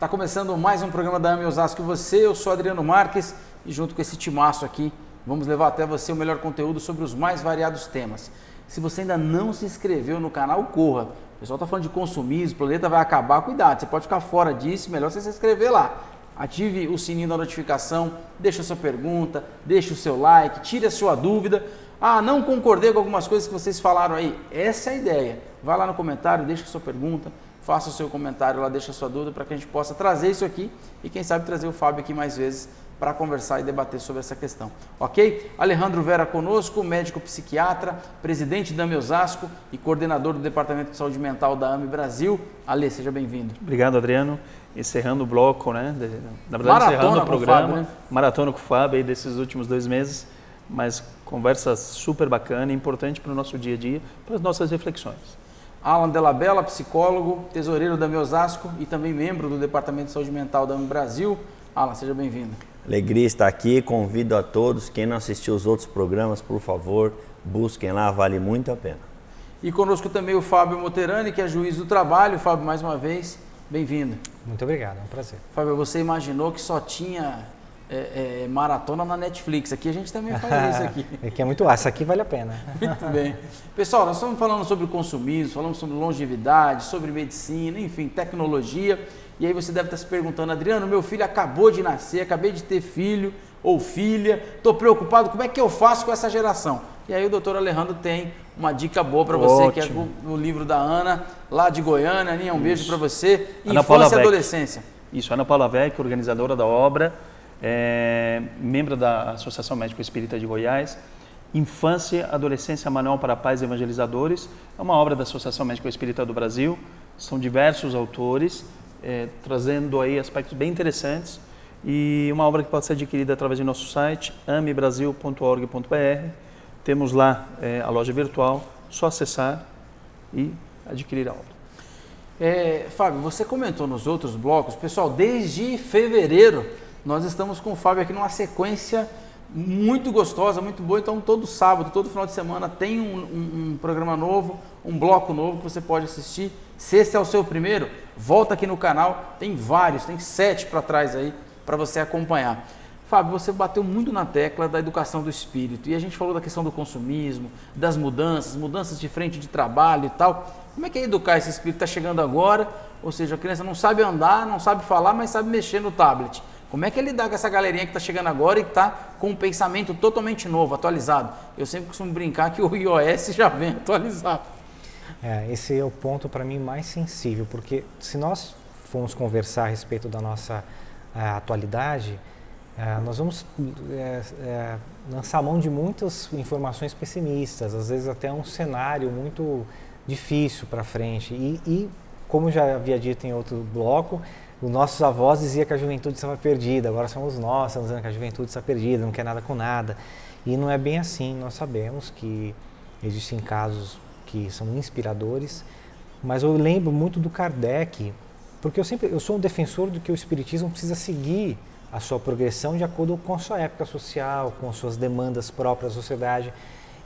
Está começando mais um programa da AME Osasco você, eu sou Adriano Marques e junto com esse timaço aqui, vamos levar até você o melhor conteúdo sobre os mais variados temas. Se você ainda não se inscreveu no canal, corra. O pessoal está falando de consumismo, o planeta vai acabar, cuidado, você pode ficar fora disso, melhor você se inscrever lá. Ative o sininho da notificação, deixa sua pergunta, deixa o seu like, tire a sua dúvida. Ah, não concordei com algumas coisas que vocês falaram aí. Essa é a ideia. Vá lá no comentário, deixa sua pergunta, faça o seu comentário lá, deixa a sua dúvida para que a gente possa trazer isso aqui e quem sabe trazer o Fábio aqui mais vezes para conversar e debater sobre essa questão. Ok? Alejandro Vera conosco, médico psiquiatra, presidente da AME Osasco e coordenador do Departamento de Saúde Mental da AME Brasil. Ale, seja bem-vindo. Obrigado, Adriano. Encerrando o bloco, né? Na verdade, maratona encerrando o programa. Fábio, né? Maratona com o Fábio aí desses últimos dois meses. Mas conversa super bacana e importante para o nosso dia a dia, para as nossas reflexões. Alan Della Bella, psicólogo, tesoureiro da Osasco e também membro do Departamento de Saúde Mental da AME Brasil. Alan, seja bem-vindo. Alegria estar aqui, convido a todos, quem não assistiu os outros programas, por favor, busquem lá, vale muito a pena. E conosco também o Fábio Moterani, que é juiz do trabalho. Fábio, mais uma vez, bem-vindo. Muito obrigado, é um prazer. Fábio, você imaginou que só tinha é, é, maratona na Netflix. Aqui a gente também faz isso aqui. aqui é muito essa aqui vale a pena. muito bem. Pessoal, nós estamos falando sobre consumismo, falamos sobre longevidade, sobre medicina, enfim, tecnologia. E aí você deve estar se perguntando, Adriano, meu filho acabou de nascer, acabei de ter filho ou filha, estou preocupado, como é que eu faço com essa geração? E aí o doutor Alejandro tem uma dica boa para você, que é no livro da Ana, lá de Goiânia. Aninha, um Isso. beijo para você. Ana Infância e Adolescência. Isso, Ana Paula Vec, organizadora da obra é, membro da Associação Médico Espírita de Goiás. Infância, Adolescência Manual para Pais Evangelizadores. É uma obra da Associação Médico Espírita do Brasil. São diversos autores, é, trazendo aí aspectos bem interessantes. E uma obra que pode ser adquirida através do nosso site, amebrasil.org.br. Temos lá é, a loja virtual, só acessar e adquirir a obra. É, Fábio, você comentou nos outros blocos, pessoal, desde fevereiro nós estamos com o Fábio aqui numa sequência muito gostosa, muito boa. Então, todo sábado, todo final de semana tem um, um, um, programa novo, um bloco novo que você pode assistir. Se esse é o seu primeiro, volta aqui no canal. Tem vários, tem sete para trás aí para você acompanhar. Fábio, você bateu muito na tecla da educação do espírito e a gente falou da questão do consumismo, das mudanças, mudanças de frente de trabalho e tal. Como é que é educar esse espírito está chegando agora? Ou seja, a criança não sabe andar, não sabe falar, mas sabe mexer no tablet. Como é que ele dá com essa galerinha que está chegando agora e está com um pensamento totalmente novo, atualizado? Eu sempre costumo brincar que o iOS já vem atualizado. É, esse é o ponto para mim mais sensível, porque se nós formos conversar a respeito da nossa é, atualidade, é, nós vamos é, é, lançar mão de muitas informações pessimistas, às vezes até um cenário muito difícil para frente. E, e, como já havia dito em outro bloco, os nossos avós diziam que a juventude estava perdida, agora somos nós estamos dizendo que a juventude está perdida, não quer nada com nada. E não é bem assim, nós sabemos que existem casos que são inspiradores, mas eu lembro muito do Kardec, porque eu sempre eu sou um defensor do que o espiritismo precisa seguir a sua progressão de acordo com a sua época social, com as suas demandas próprias da sociedade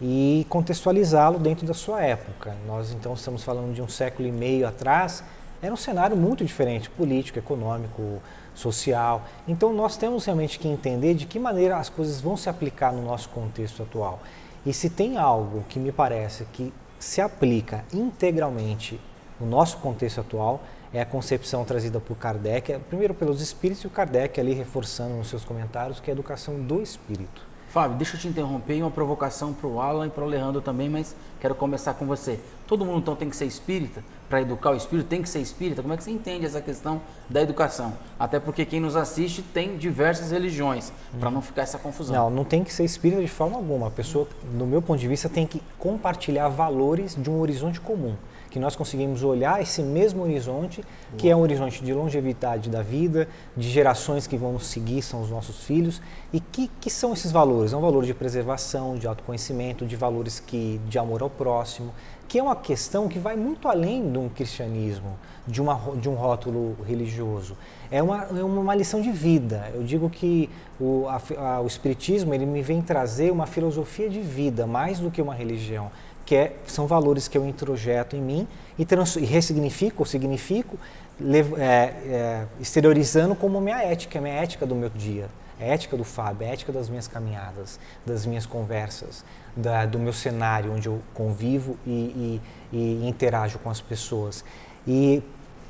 e contextualizá-lo dentro da sua época. Nós então estamos falando de um século e meio atrás, era um cenário muito diferente, político, econômico, social. Então nós temos realmente que entender de que maneira as coisas vão se aplicar no nosso contexto atual. E se tem algo que me parece que se aplica integralmente no nosso contexto atual, é a concepção trazida por Kardec, primeiro pelos espíritos e o Kardec ali reforçando nos seus comentários que é a educação do espírito. Fábio, deixa eu te interromper, uma provocação para o Alan e para o Alejandro também, mas quero começar com você. Todo mundo então tem que ser espírita? Para educar o espírito tem que ser espírita? Como é que você entende essa questão da educação? Até porque quem nos assiste tem diversas religiões, para não ficar essa confusão. Não, não tem que ser espírita de forma alguma. A pessoa, no meu ponto de vista, tem que compartilhar valores de um horizonte comum que nós conseguimos olhar esse mesmo horizonte, que é um horizonte de longevidade da vida, de gerações que vão seguir, são os nossos filhos, e que, que são esses valores? É um valor de preservação, de autoconhecimento, de valores que, de amor ao próximo, que é uma questão que vai muito além de um cristianismo, de, uma, de um rótulo religioso. É uma, é uma lição de vida. Eu digo que o, a, a, o Espiritismo ele me vem trazer uma filosofia de vida, mais do que uma religião que é, são valores que eu introjeto em mim e, trans, e ressignifico, significo, levo, é, é, exteriorizando como minha ética, minha ética do meu dia, a ética do Fábio, a ética das minhas caminhadas, das minhas conversas, da, do meu cenário onde eu convivo e, e, e interajo com as pessoas. E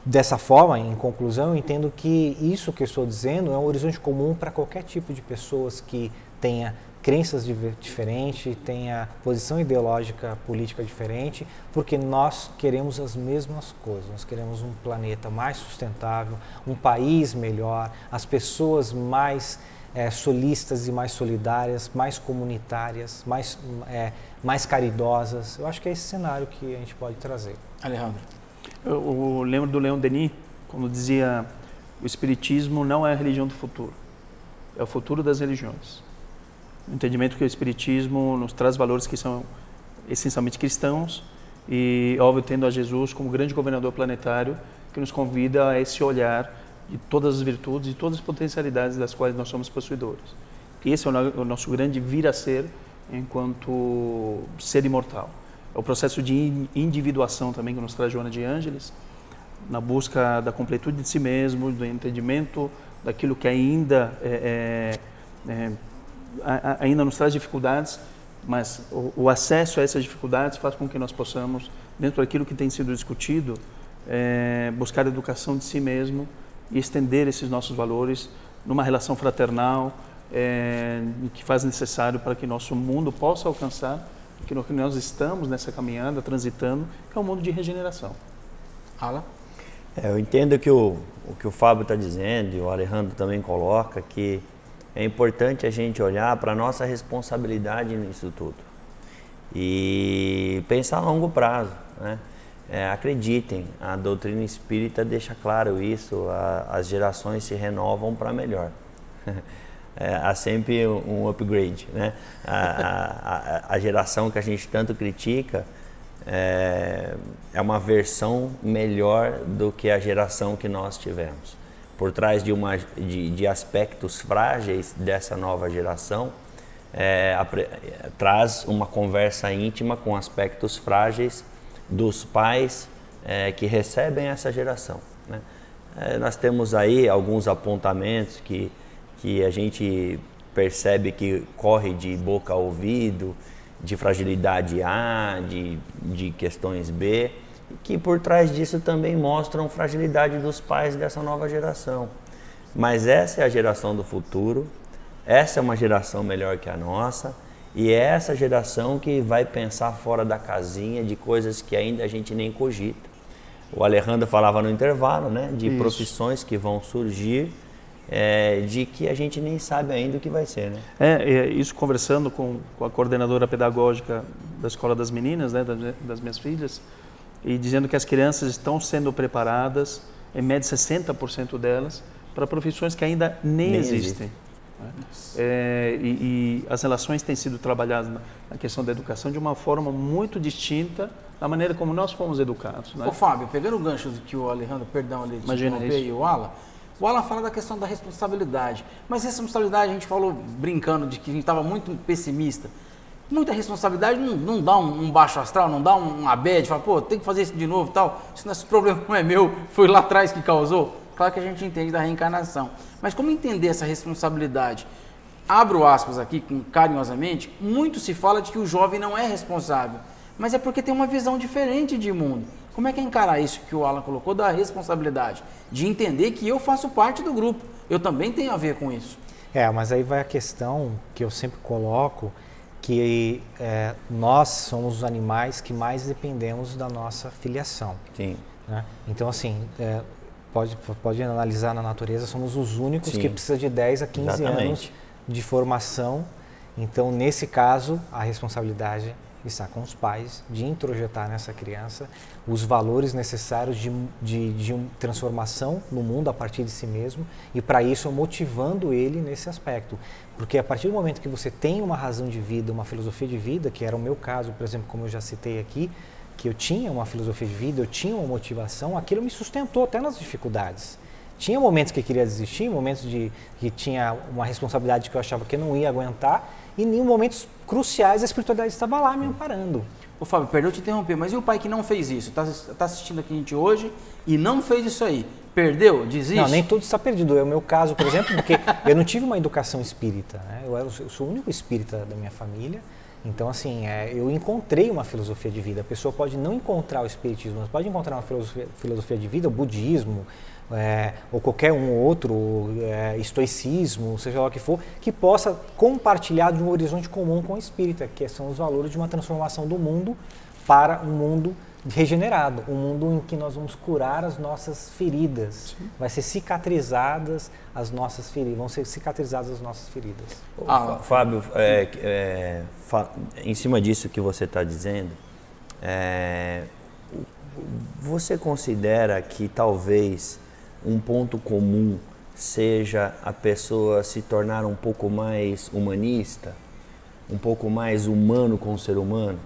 dessa forma, em conclusão, eu entendo que isso que eu estou dizendo é um horizonte comum para qualquer tipo de pessoas que tenha crenças diferentes, tenha posição ideológica política diferente, porque nós queremos as mesmas coisas. Nós queremos um planeta mais sustentável, um país melhor, as pessoas mais é, solistas e mais solidárias, mais comunitárias, mais, é, mais caridosas. Eu acho que é esse cenário que a gente pode trazer. Alejandro. Eu, eu lembro do Leon Denis, quando dizia o Espiritismo não é a religião do futuro, é o futuro das religiões o entendimento que o Espiritismo nos traz valores que são essencialmente cristãos e, óbvio, tendo a Jesus como grande governador planetário que nos convida a esse olhar de todas as virtudes e todas as potencialidades das quais nós somos possuidores. Esse é o nosso grande vir a ser enquanto ser imortal. É o processo de individuação também que nos traz Joana de Ângeles, na busca da completude de si mesmo, do entendimento daquilo que ainda é, é, é ainda nos traz dificuldades, mas o, o, acesso a essas dificuldades faz com que nós possamos, dentro daquilo que tem sido discutido, é, buscar a educação de si mesmo e estender esses nossos valores numa relação fraternal é, que faz necessário para que nosso mundo possa alcançar que nós estamos nessa caminhada, transitando, que é um mundo de regeneração. Ala? É, eu entendo que o, o que o Fábio está dizendo e o Alejandro também coloca que é importante a gente olhar para a nossa responsabilidade nisso tudo e pensar a longo prazo. Né? É, acreditem, a doutrina espírita deixa claro isso, a, as gerações se renovam para melhor. É, há sempre um upgrade. Né? A, a, a, geração que a gente tanto critica é, é uma versão melhor do que a geração que nós tivemos por trás de, uma, de, de aspectos frágeis dessa nova geração, é, traz uma conversa íntima com aspectos frágeis dos pais é, que recebem essa geração. Né? É, nós temos aí alguns apontamentos que, que a gente percebe que corre de boca a ouvido, de fragilidade A, de, de questões B, que por trás disso também mostram fragilidade dos pais dessa nova geração. Mas essa é a geração do futuro, essa é uma geração melhor que a nossa, e é essa geração que vai pensar fora da casinha de coisas que ainda a gente nem cogita. O Alejandro falava no intervalo, né, de isso. profissões que vão surgir, é, de que a gente nem sabe ainda o que vai ser, né? É, é isso conversando com, com, a coordenadora pedagógica da Escola das Meninas, né, das, das minhas filhas, e dizendo que as crianças estão sendo preparadas, em média 60% delas, para profissões que ainda nem, nem existem. Né? É, e, e, as relações têm sido trabalhadas na, na, questão da educação de uma forma muito distinta da maneira como nós fomos educados. Né? Ô Fábio, pegando o gancho que o Alejandro, perdão, ali, Imagina e o Ala, o Alan fala da questão da responsabilidade. Mas responsabilidade, a gente falou brincando de que a gente estava muito pessimista muita responsabilidade não, não dá um, um, baixo astral, não dá um, um abed, fala, pô, tem que fazer isso de novo tal. Isso, esse problema não é meu, foi lá atrás que causou. Claro que a gente entende da reencarnação. Mas como entender essa responsabilidade? Abro aspas aqui com, carinhosamente, muito se fala de que o jovem não é responsável. Mas é porque tem uma visão diferente de mundo. Como é que é encarar isso que o Alan colocou da responsabilidade? De entender que eu faço parte do grupo. Eu também tenho a ver com isso. É, mas aí vai a questão que eu sempre coloco, que é, nós somos os animais que mais dependemos da nossa filiação. Sim. Né? Então, assim, é, pode, pode analisar na natureza, somos os únicos Sim. que precisam de 10 a 15 Exatamente. anos de formação. Então, nesse caso, a responsabilidade está com os pais de introjetar nessa criança os valores necessários de, de, de transformação no mundo a partir de si mesmo e para isso motivando ele nesse aspecto. Porque a partir do momento que você tem uma razão de vida, uma filosofia de vida, que era o meu caso, por exemplo, como eu já citei aqui, que eu tinha uma filosofia de vida, eu tinha uma motivação, aquilo me sustentou até nas dificuldades. Tinha momentos que eu queria desistir, momentos de que tinha uma responsabilidade que eu achava que eu não ia aguentar, e em momentos cruciais a espiritualidade estava lá me amparando. Ô Fábio, perdão te interromper, mas e o pai que não fez isso? Está tá assistindo aqui a gente hoje e não fez isso aí? Perdeu? Desiste? Não, nem tudo está perdido. É o meu caso, por exemplo, porque eu não tive uma educação espírita. Né? Eu, eu sou o único espírita da minha família. Então, assim, é, eu encontrei uma filosofia de vida. A pessoa pode não encontrar o espiritismo, mas pode encontrar uma filosofia, filosofia de vida, o budismo, é, ou qualquer um outro, é, estoicismo, seja lá o que for, que possa compartilhar de um horizonte comum com o espírita, que são os valores de uma transformação do mundo para um mundo regenerado, um mundo em que nós vamos curar as nossas feridas, Sim. vai ser cicatrizadas as nossas feridas, vão ser cicatrizadas as nossas feridas. Ah, Fábio, é, é, fa em cima disso que você está dizendo, é, você considera que talvez um ponto comum seja a pessoa se tornar um pouco mais humanista, um pouco mais humano com o ser humano?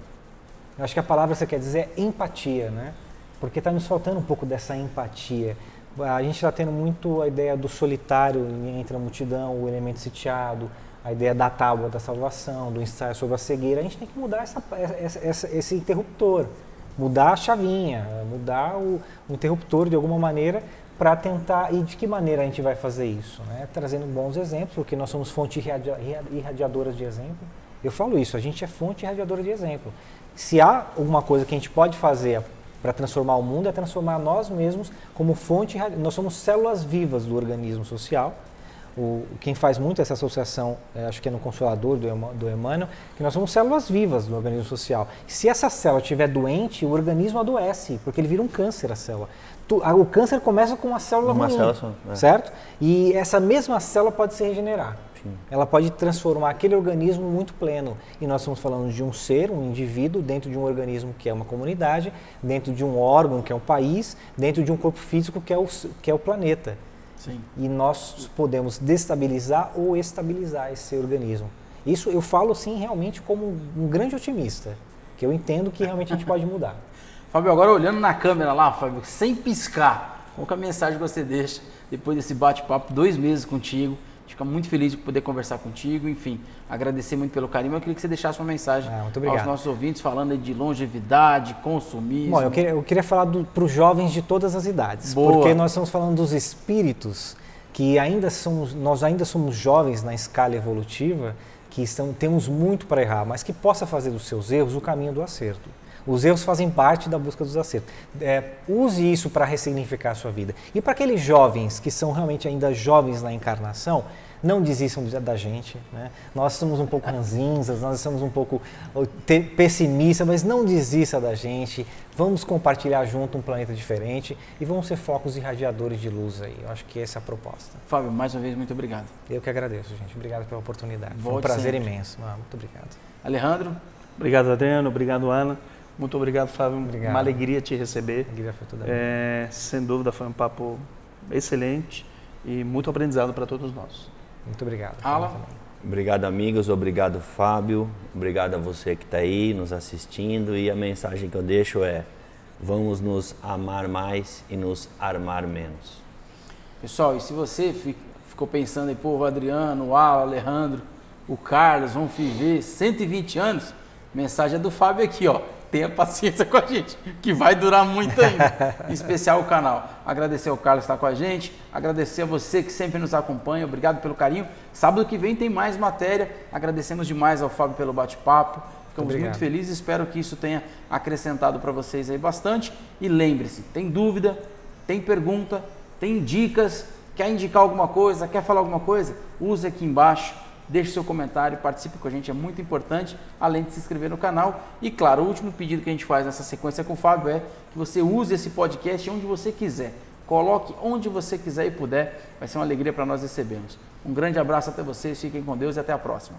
Eu acho que a palavra que você quer dizer é empatia, né? Porque está nos faltando um pouco dessa empatia. A gente está tendo muito a ideia do solitário entre a multidão, o elemento sitiado, a ideia da tábua da salvação, do ensaio sobre a cegueira. A gente tem que mudar essa, essa, esse interruptor, mudar a chavinha, mudar o, o interruptor de alguma maneira para tentar. E de que maneira a gente vai fazer isso? Né? Trazendo bons exemplos, porque nós somos fonte irradiadoras de exemplo. Eu falo isso, a gente é fonte irradiadora de exemplo. Se há alguma coisa que a gente pode fazer para transformar o mundo, é transformar nós mesmos como fonte. Nós somos células vivas do organismo social. O, quem faz muito essa associação, é, acho que é no Consolador do, do Emmanuel, que nós somos células vivas do organismo social. Se essa célula estiver doente, o organismo adoece, porque ele vira um câncer a célula. O câncer começa com uma célula uma ruim, célula é. certo? E essa mesma célula pode se regenerar. Sim. Ela pode transformar aquele organismo muito pleno. E nós estamos falando de um ser, um indivíduo, dentro de um organismo que é uma comunidade, dentro de um órgão que é um país, dentro de um corpo físico que é o, que é o planeta. Sim. E nós podemos destabilizar ou estabilizar esse organismo. Isso eu falo assim realmente como um grande otimista, que eu entendo que realmente a gente pode mudar. Fábio, agora olhando na câmera lá, Fábio, sem piscar, qual é a mensagem que você deixa depois desse bate-papo, dois meses contigo? Fica muito feliz de poder conversar contigo, enfim, agradecer muito pelo carinho. Eu queria que você deixasse uma mensagem ah, aos nossos ouvintes falando de longevidade, consumismo. Bom, eu queria, eu queria falar para os jovens de todas as idades, Boa. porque nós estamos falando dos espíritos que ainda somos, nós ainda somos jovens na escala evolutiva, que estão, temos muito para errar, mas que possa fazer dos seus erros o caminho do acerto. Os erros fazem parte da busca dos acertos. É, use isso para ressignificar a sua vida. E para aqueles jovens que são realmente ainda jovens na encarnação, não desistam da gente. Né? Nós somos um pouco ranzinzas, nós somos um pouco pessimistas, mas não desista da gente. Vamos compartilhar junto um planeta diferente e vamos ser focos irradiadores de luz aí. Eu acho que essa é a proposta. Fábio, mais uma vez, muito obrigado. Eu que agradeço, gente. Obrigado pela oportunidade. Volte Foi um prazer sempre. imenso. Ah, muito obrigado. Alejandro? Obrigado, Adriano. Obrigado, Ana. Muito obrigado, Fábio. Obrigado. Uma alegria te receber. Alegria foi toda é, Sem dúvida, foi um papo excelente e muito aprendizado para todos nós. Muito obrigado. Alan? Obrigado, amigos. Obrigado, Fábio. Obrigado a você que está aí nos assistindo. E a mensagem que eu deixo é: vamos nos amar mais e nos armar menos. Pessoal, e se você ficou pensando aí, pô, o Adriano, o Alan, o Alejandro, o Carlos vão viver 120 anos, mensagem é do Fábio aqui, ó tenha paciência com a gente, que vai durar muito ainda. em especial o canal. Agradecer ao Carlos estar com a gente, agradecer a você que sempre nos acompanha, obrigado pelo carinho. Sábado que vem tem mais matéria. Agradecemos demais ao Fábio pelo bate-papo. Ficamos obrigado. muito felizes, espero que isso tenha acrescentado para vocês aí bastante. E lembre-se, tem dúvida, tem pergunta, tem dicas, quer indicar alguma coisa, quer falar alguma coisa? Use aqui embaixo deixe seu comentário, participe com a gente, é muito importante, além de se inscrever no canal. E claro, o último pedido que a gente faz nessa sequência com o Fábio é que você use esse podcast onde você quiser. Coloque onde você quiser e puder, vai ser uma alegria para nós recebermos. Um grande abraço até vocês, fiquem com Deus e até a próxima.